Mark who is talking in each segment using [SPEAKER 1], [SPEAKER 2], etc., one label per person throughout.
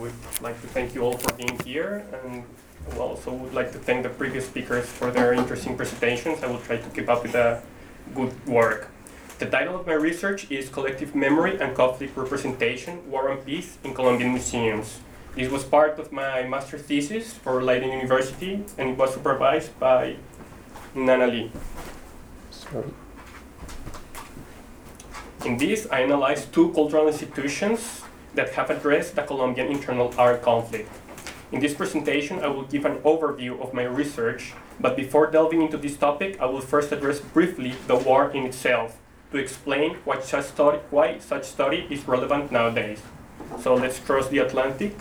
[SPEAKER 1] would like to thank you all for being here, and I also would like to thank the previous speakers for their interesting presentations. I will try to keep up with the good work. The title of my research is Collective Memory and Conflict Representation, War and Peace in Colombian Museums. This was part of my master's thesis for Leiden University, and it was supervised by Nana Lee. Sorry. In this, I analyzed two cultural institutions that have addressed the Colombian internal armed conflict. In this presentation, I will give an overview of my research, but before delving into this topic, I will first address briefly the war in itself to explain why such study, why such study is relevant nowadays. So let's cross the Atlantic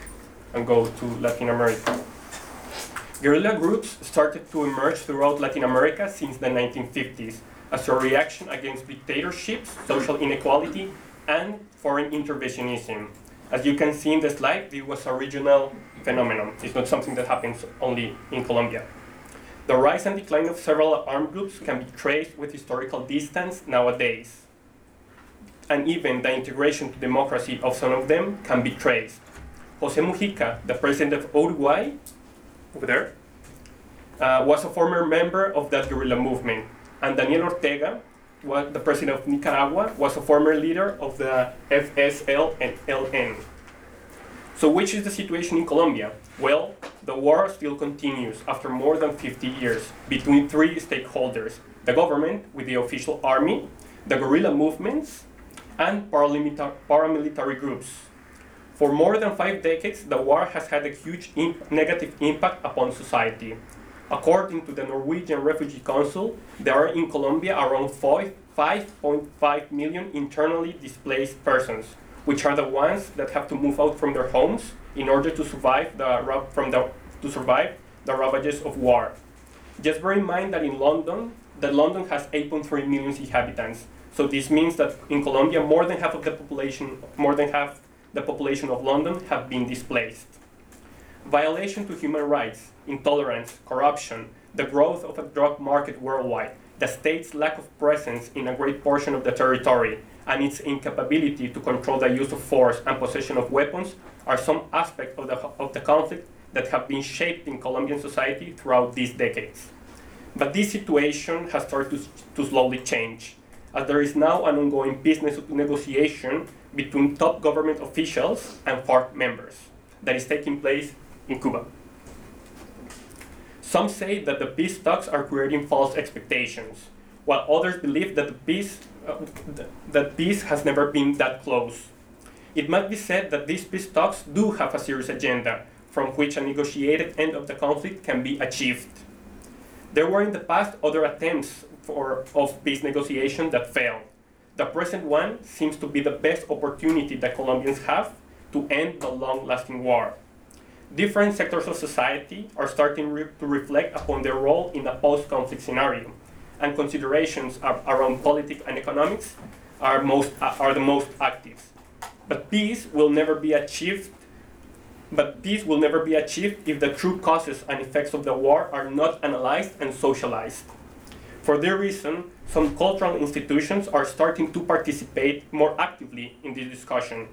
[SPEAKER 1] and go to Latin America. Guerrilla groups started to emerge throughout Latin America since the 1950s as a reaction against dictatorships, social inequality, and foreign interventionism. As you can see in the slide, this was a regional phenomenon. It's not something that happens only in Colombia. The rise and decline of several armed groups can be traced with historical distance nowadays. And even the integration to democracy of some of them can be traced. Jose Mujica, the president of Uruguay, over there, uh, was a former member of that guerrilla movement and Daniel Ortega, the president of Nicaragua, was a former leader of the FSL and LN. So which is the situation in Colombia? Well, the war still continues after more than 50 years between three stakeholders, the government with the official army, the guerrilla movements, and paramilitary groups. For more than five decades, the war has had a huge imp negative impact upon society. According to the Norwegian Refugee Council, there are in Colombia around 5.5 million internally displaced persons, which are the ones that have to move out from their homes in order to survive the, from the, to survive the ravages of war. Just bear in mind that in London, that London has 8.3 million inhabitants. So this means that in Colombia, more than half of the population, more than half the population of London have been displaced. Violation to human rights, intolerance, corruption, the growth of a drug market worldwide, the state's lack of presence in a great portion of the territory, and its incapability to control the use of force and possession of weapons are some aspects of the, of the conflict that have been shaped in Colombian society throughout these decades. But this situation has started to, to slowly change, as there is now an ongoing business negotiation between top government officials and FARC members that is taking place in Cuba. Some say that the peace talks are creating false expectations, while others believe that the peace, uh, that peace has never been that close. It must be said that these peace talks do have a serious agenda, from which a negotiated end of the conflict can be achieved. There were in the past other attempts for, of peace negotiation that failed. The present one seems to be the best opportunity that Colombians have to end the long-lasting war different sectors of society are starting re to reflect upon their role in a post-conflict scenario, and considerations around politics and economics are, most, uh, are the most active. But peace will never be achieved but peace will never be achieved if the true causes and effects of the war are not analyzed and socialized. For this reason, some cultural institutions are starting to participate more actively in this discussion.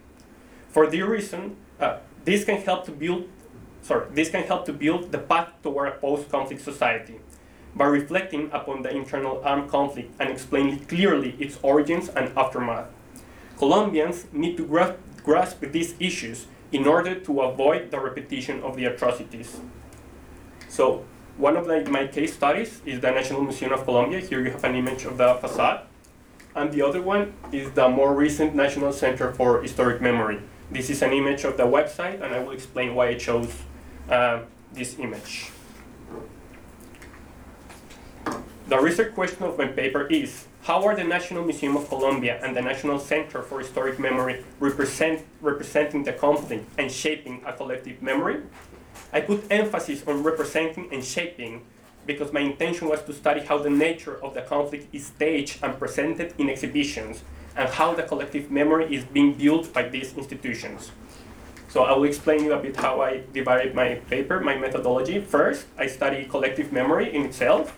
[SPEAKER 1] For this reason, uh, this can help to build sorry, this can help to build the path toward a post-conflict society by reflecting upon the internal armed conflict and explaining clearly its origins and aftermath. Colombians need to gra grasp these issues in order to avoid the repetition of the atrocities. So, one of the, my case studies is the National Museum of Colombia. Here you have an image of the facade. And the other one is the more recent National Center for Historic Memory. This is an image of the website, and I will explain why I chose uh, this image. The research question of my paper is, how are the National Museum of Colombia and the National Center for Historic Memory represent, representing the conflict and shaping a collective memory? I put emphasis on representing and shaping because my intention was to study how the nature of the conflict is staged and presented in exhibitions and how the collective memory is being built by these institutions. So I will explain you a bit how I divided my paper, my methodology. First, I study collective memory in itself.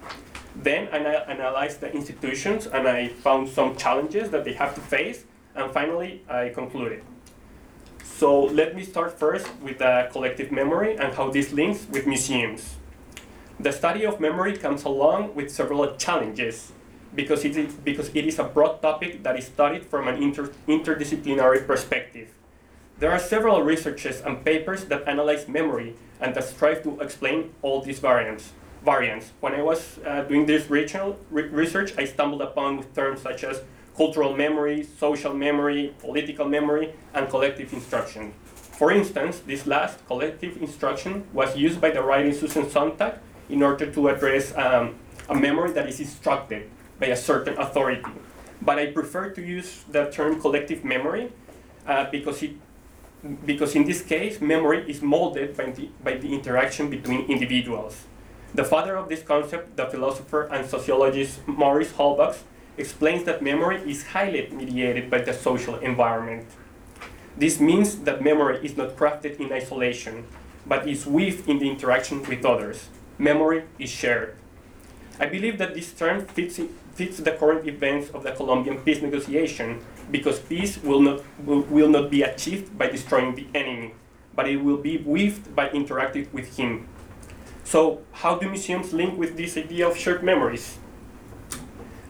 [SPEAKER 1] Then I analyze the institutions and I found some challenges that they have to face. And finally, I concluded. So let me start first with the collective memory and how this links with museums. The study of memory comes along with several challenges because it is, because it is a broad topic that is studied from an inter, interdisciplinary perspective. There are several researches and papers that analyze memory and that strive to explain all these variants. variants. When I was uh, doing this regional re research, I stumbled upon terms such as cultural memory, social memory, political memory, and collective instruction. For instance, this last, collective instruction, was used by the writer Susan Sontag in order to address um, a memory that is instructed by a certain authority. But I prefer to use the term collective memory uh, because it because in this case, memory is molded by the, by the interaction between individuals. The father of this concept, the philosopher and sociologist Maurice Halbwachs, explains that memory is highly mediated by the social environment. This means that memory is not crafted in isolation, but is weaved in the interaction with others. Memory is shared. I believe that this term fits, fits the current events of the Colombian peace negotiation because peace will not, will, will not be achieved by destroying the enemy, but it will be weaved by interacting with him. So, how do museums link with this idea of shared memories?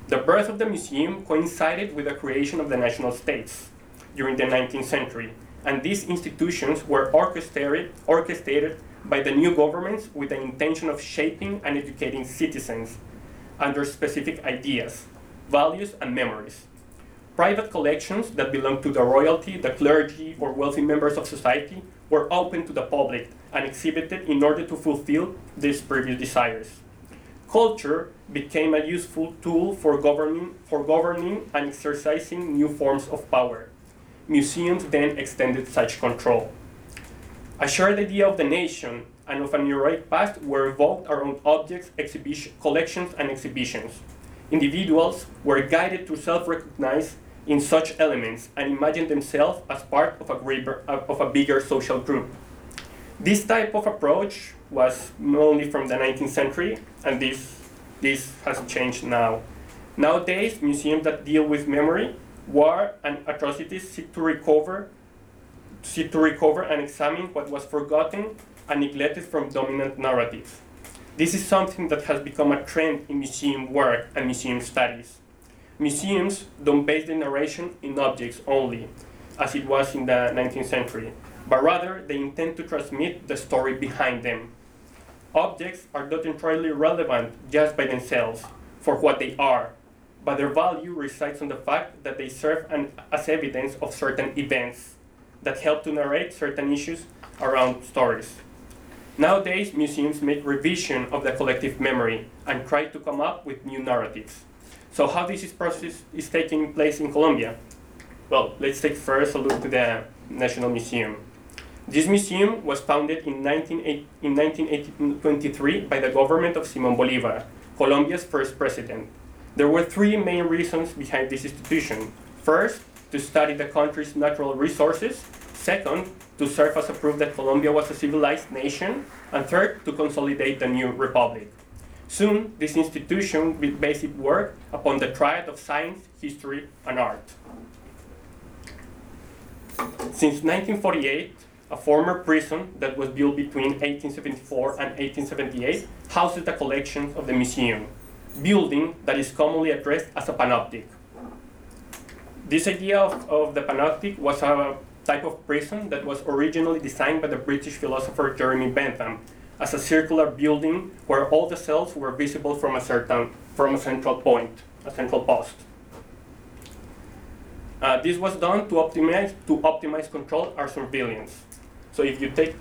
[SPEAKER 1] The birth of the museum coincided with the creation of the national states during the 19th century, and these institutions were orchestrated, orchestrated by the new governments with the intention of shaping and educating citizens under specific ideas, values, and memories. Private collections that belonged to the royalty, the clergy, or wealthy members of society were open to the public and exhibited in order to fulfill these previous desires. Culture became a useful tool for governing, for governing and exercising new forms of power. Museums then extended such control. A shared idea of the nation and of an heroic past were evoked around objects, collections, and exhibitions. Individuals were guided to self-recognize in such elements and imagine themselves as part of a, greater, uh, of a bigger social group. This type of approach was only from the 19th century, and this, this has changed now. Nowadays, museums that deal with memory, war, and atrocities seek to recover, seek to recover and examine what was forgotten and neglected from dominant narratives. This is something that has become a trend in museum work and museum studies. Museums don't base the narration in objects only, as it was in the 19th century, but rather they intend to transmit the story behind them. Objects are not entirely relevant just by themselves, for what they are, but their value resides on the fact that they serve an, as evidence of certain events that help to narrate certain issues around stories. Nowadays, museums make revision of the collective memory and try to come up with new narratives. So how this process is taking place in Colombia? Well, let's take first a look to the National Museum. This museum was founded in, 19, in, 1923 by the government of Simon Bolivar, Colombia's first president. There were three main reasons behind this institution. First, to study the country's natural resources. Second, to serve as a proof that Colombia was a civilized nation. And third, to consolidate the new republic. Soon, this institution will base its work upon the triad of science, history, and art. Since 1948, a former prison that was built between 1874 and 1878 houses the collections of the museum, building that is commonly addressed as a panoptic. This idea of, of the panoptic was a type of prison that was originally designed by the British philosopher Jeremy Bentham as a circular building where all the cells were visible from a certain from a central point, a central post. Uh, this was done to optimize to optimize control or surveillance. So if you take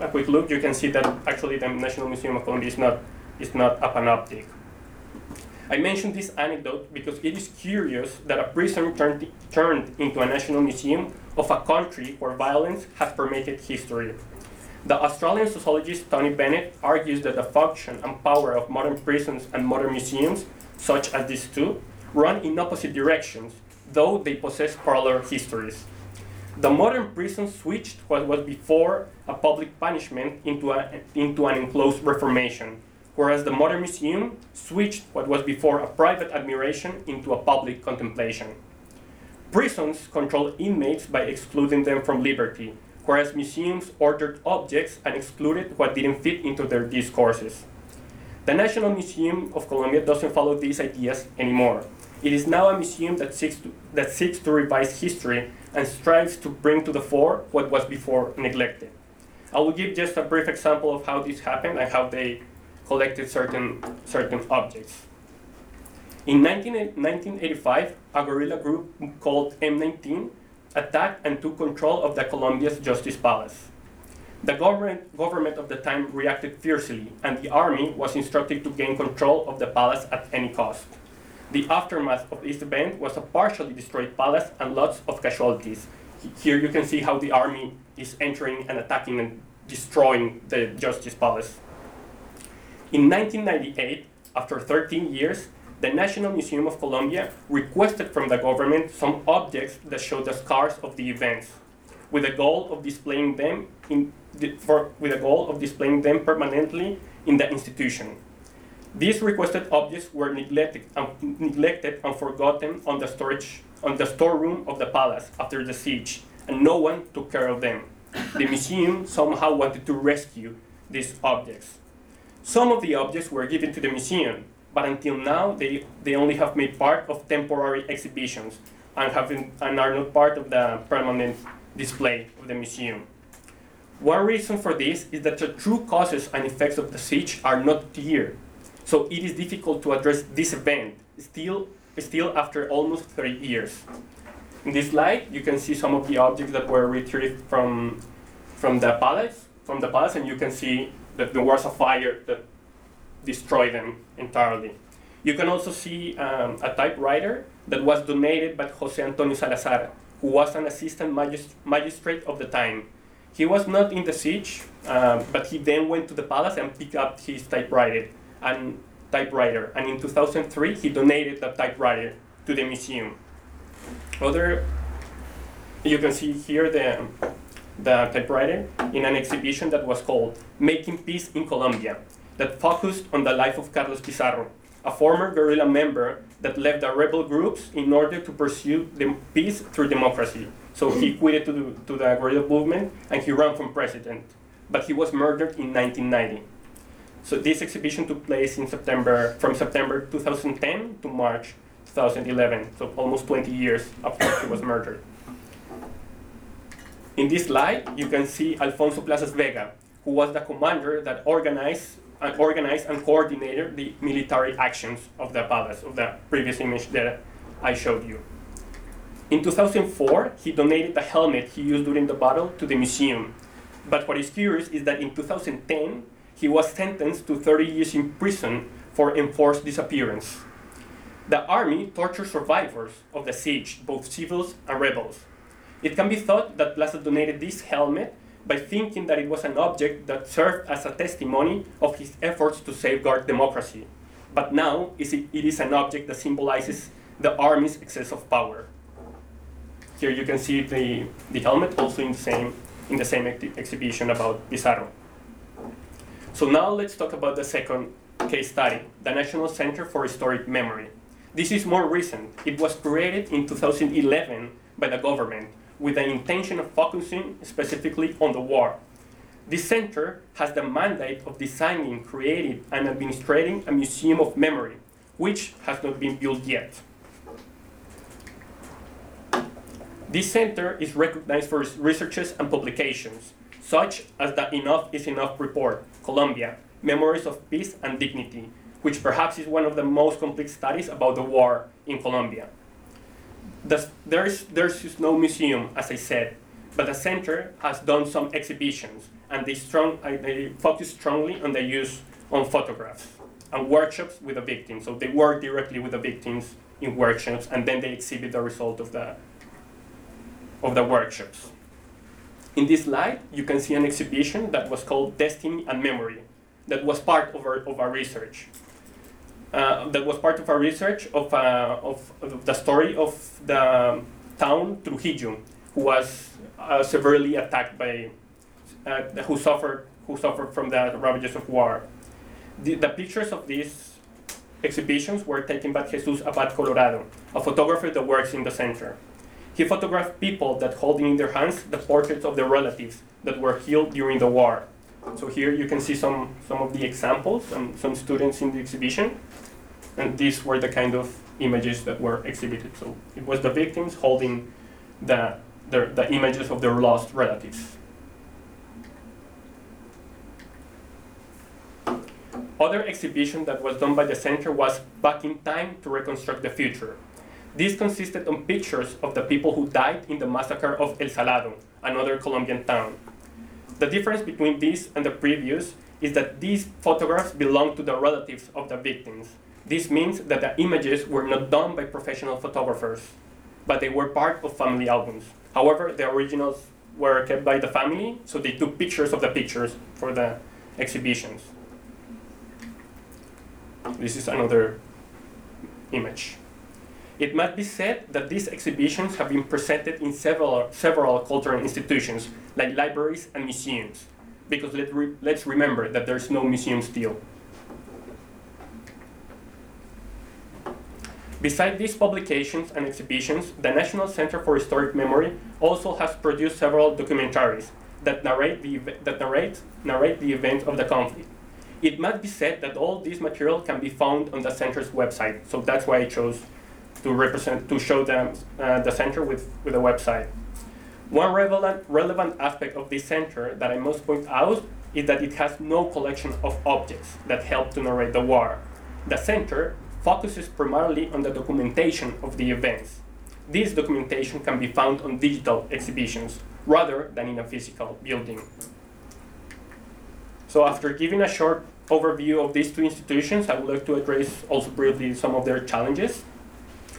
[SPEAKER 1] a quick look, you can see that actually the National Museum of Colombia is not is not a panoptic. I mentioned this anecdote because it is curious that a prison turned, turned into a national museum of a country where violence has permeated history. The Australian sociologist Tony Bennett argues that the function and power of modern prisons and modern museums, such as these two, run in opposite directions, though they possess parallel histories. The modern prison switched what was before a public punishment into, a, into an enclosed reformation, whereas the modern museum switched what was before a private admiration into a public contemplation. Prisons control inmates by excluding them from liberty, whereas museums ordered objects and excluded what didn't fit into their discourses. The National Museum of Colombia doesn't follow these ideas anymore. It is now a museum that seeks to, that seeks to revise history and strives to bring to the fore what was before neglected. I will give just a brief example of how this happened and how they collected certain, certain objects. In 19, 1985, a guerrilla group called M19 attacked and took control of the Colombia's Justice Palace. The government, government of the time reacted fiercely, and the army was instructed to gain control of the palace at any cost. The aftermath of this event was a partially destroyed palace and lots of casualties. Here you can see how the army is entering and attacking and destroying the Justice Palace. In 1998, after 13 years, the National Museum of Colombia requested from the government some objects that show the scars of the events, with the goal of displaying them in the, for, with the goal of displaying them permanently in the institution. These requested objects were neglected and, neglected and forgotten on the storage on the storeroom of the palace after the siege, and no one took care of them. The museum somehow wanted to rescue these objects. Some of the objects were given to the museum, but until now they, they only have made part of temporary exhibitions and, have been, and are not part of the permanent display of the museum. One reason for this is that the true causes and effects of the siege are not clear, so it is difficult to address this event still, still after almost 30 years. In this slide, you can see some of the objects that were retrieved from, from the palace, from the palace, and you can see that there was a fire that destroyed them entirely. You can also see um, a typewriter that was donated by Jose Antonio Salazar, who was an assistant magist magistrate of the time. He was not in the siege, uh, but he then went to the palace and picked up his typewriter. And typewriter, and in 2003 he donated the typewriter to the museum. Other, you can see here the the typewriter in an exhibition that was called "Making Peace in Colombia," that focused on the life of Carlos Pizarro, a former guerrilla member that left the rebel groups in order to pursue the peace through democracy. So he hmm. quitted to the, to the guerrilla movement and he ran for president. But he was murdered in 1990. So this exhibition took place in September, from September 2010 to March 2011, so almost 20 years after he was murdered. In this slide, you can see Alfonso Plazas Vega, who was the commander that organized and organized and coordinated the military actions of the palace, of the previous image that I showed you. In 2004, he donated the helmet he used during the battle to the museum. But what is curious is that in 2010, he was sentenced to 30 years in prison for enforced disappearance. The army tortured survivors of the siege, both civils and rebels. It can be thought that Plaza donated this helmet by thinking that it was an object that served as a testimony of his efforts to safeguard democracy. But now it is an object that symbolizes the army's excess of power. Here you can see the, the helmet also in the same, in the same ex exhibition about Pizarro. So now let's talk about the second case study, the National Center for Historic Memory. This is more recent. It was created in 2011 by the government with the intention of focusing specifically on the war. This center has the mandate of designing, creating, and administrating a museum of memory, which has not been built yet. This center is recognized for its researches and publications, such as the Enough is Enough report, Colombia, Memories of Peace and Dignity, which perhaps is one of the most complete studies about the war in Colombia there's, there's no museum, as I said, but the center has done some exhibitions, and they, strong, they focus strongly on the use on photographs and workshops with the victims. So they work directly with the victims in workshops, and then they exhibit the result of the, of the workshops. In this slide, you can see an exhibition that was called Destiny and Memory, that was part of our, of our research uh, that was part of our research of, uh, of, of, the story of the town Trujillo, who was uh, severely attacked by, uh, who suffered who suffered from the ravages of war. The, the pictures of these exhibitions were taken by Jesus Abad Colorado, a photographer that works in the center. He photographed people that holding in their hands the portraits of their relatives that were killed during the war. So here you can see some, some of the examples and some students in the exhibition. And these were the kind of images that were exhibited. So it was the victims holding the, the, the images of their lost relatives. Other exhibition that was done by the center was Back in Time to Reconstruct the Future. This consisted on pictures of the people who died in the massacre of El Salado, another Colombian town. The difference between this and the previous is that these photographs belong to the relatives of the victims. This means that the images were not done by professional photographers, but they were part of family albums. However, the originals were kept by the family, so they took pictures of the pictures for the exhibitions. This is another image. It must be said that these exhibitions have been presented in several, several cultural institutions, like libraries and museums, because let re let's remember that there's no museum still. Besides these publications and exhibitions, the National Center for Historic Memory also has produced several documentaries that narrate the, that narrate, narrate the events of the conflict. It must be said that all this material can be found on the center's website, so that's why I chose to represent to show them uh, the center with, with a website. One relevant, relevant aspect of this center that I must point out is that it has no collection of objects that help to narrate the war. The center focuses primarily on the documentation of the events. This documentation can be found on digital exhibitions rather than in a physical building. So after giving a short overview of these two institutions, I would like to address also briefly some of their challenges.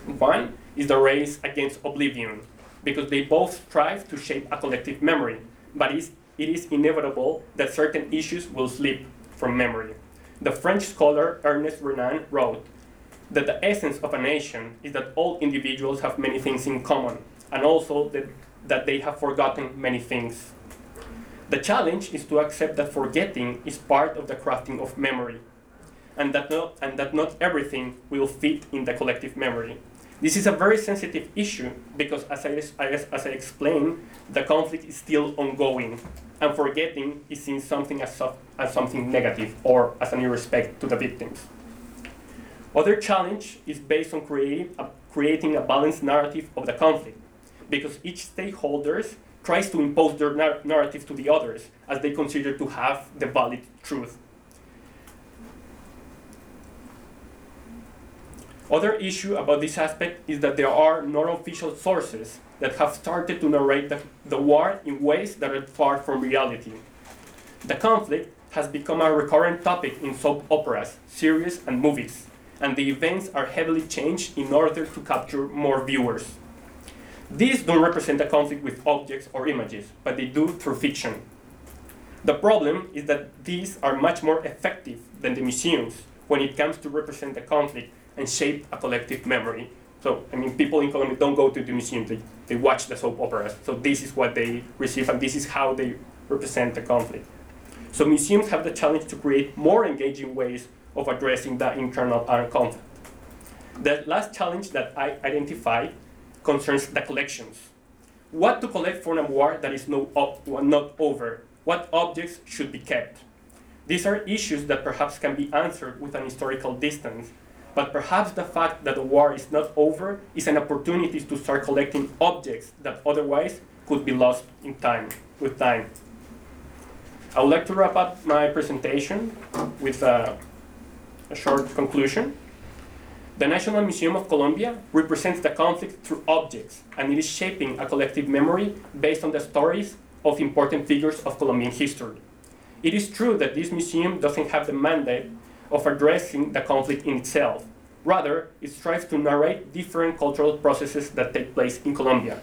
[SPEAKER 1] One is the race against oblivion, because they both strive to shape a collective memory, but it is inevitable that certain issues will slip from memory. The French scholar Ernest Renan wrote that the essence of a nation is that all individuals have many things in common, and also that, that they have forgotten many things. The challenge is to accept that forgetting is part of the crafting of memory, and that not, and that not everything will fit in the collective memory. This is a very sensitive issue because, as I, as, as I explained, the conflict is still ongoing, and forgetting is seen something as, as something negative or as an irrespect to the victims. Other challenge is based on creating a, uh, creating a balanced narrative of the conflict, because each stakeholders tries to impose their nar narrative to the others as they consider to have the valid truth. Other issue about this aspect is that there are non-official sources that have started to narrate the, the war in ways that are far from reality. The conflict has become a recurrent topic in soap operas, series, and movies, and the events are heavily changed in order to capture more viewers. These don't represent a conflict with objects or images, but they do through fiction. The problem is that these are much more effective than the museums when it comes to represent the conflict and shape a collective memory. So, I mean, people in Colombia don't go to the museum, they, they watch the soap operas. So this is what they receive and this is how they represent the conflict. So museums have the challenge to create more engaging ways of addressing the internal armed conflict. The last challenge that I identified concerns the collections. What to collect for a war that is no, not over? What objects should be kept? These are issues that perhaps can be answered with an historical distance, but perhaps the fact that the war is not over is an opportunity to start collecting objects that otherwise could be lost in time, with time. I would like to wrap up my presentation with a, a short conclusion. The National Museum of Colombia represents the conflict through objects, and it is shaping a collective memory based on the stories of important figures of Colombian history. It is true that this museum doesn't have the mandate of addressing the conflict in itself. Rather, it strives to narrate different cultural processes that take place in Colombia.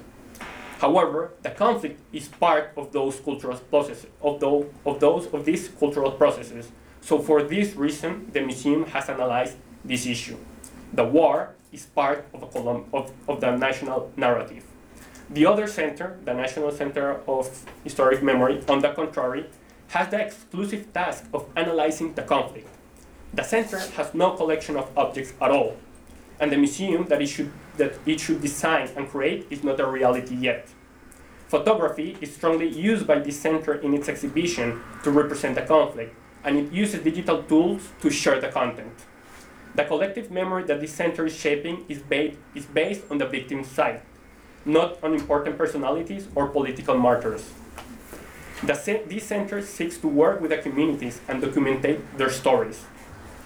[SPEAKER 1] However, the conflict is part of those cultural processes, of those, of those of these cultural processes. So for this reason, the museum has analyzed this issue the war is part of, of, of the national narrative. The other center, the National Center of Historic Memory, on the contrary, has the exclusive task of analyzing the conflict. The center has no collection of objects at all. and the museum that it should, that it should design and create is not a reality yet. Photography is strongly used by this center in its exhibition to represent the conflict, and it uses digital tools to share the content. The collective memory that this center is shaping is, ba- is based on the victim's side, not on important personalities or political martyrs. The this center seeks to work with the communities and document their stories,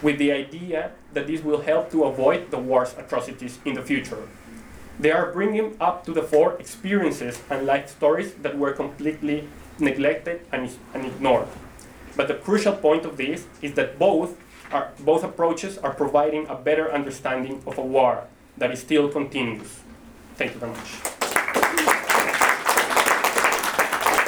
[SPEAKER 1] with the idea that this will help to avoid the war's atrocities in the future. They are bringing up to the fore experiences and life stories that were completely neglected and, and ignored. But the crucial point of this is that both, are, both approaches are providing a better understanding of a war that is still continuous. Thank you very much.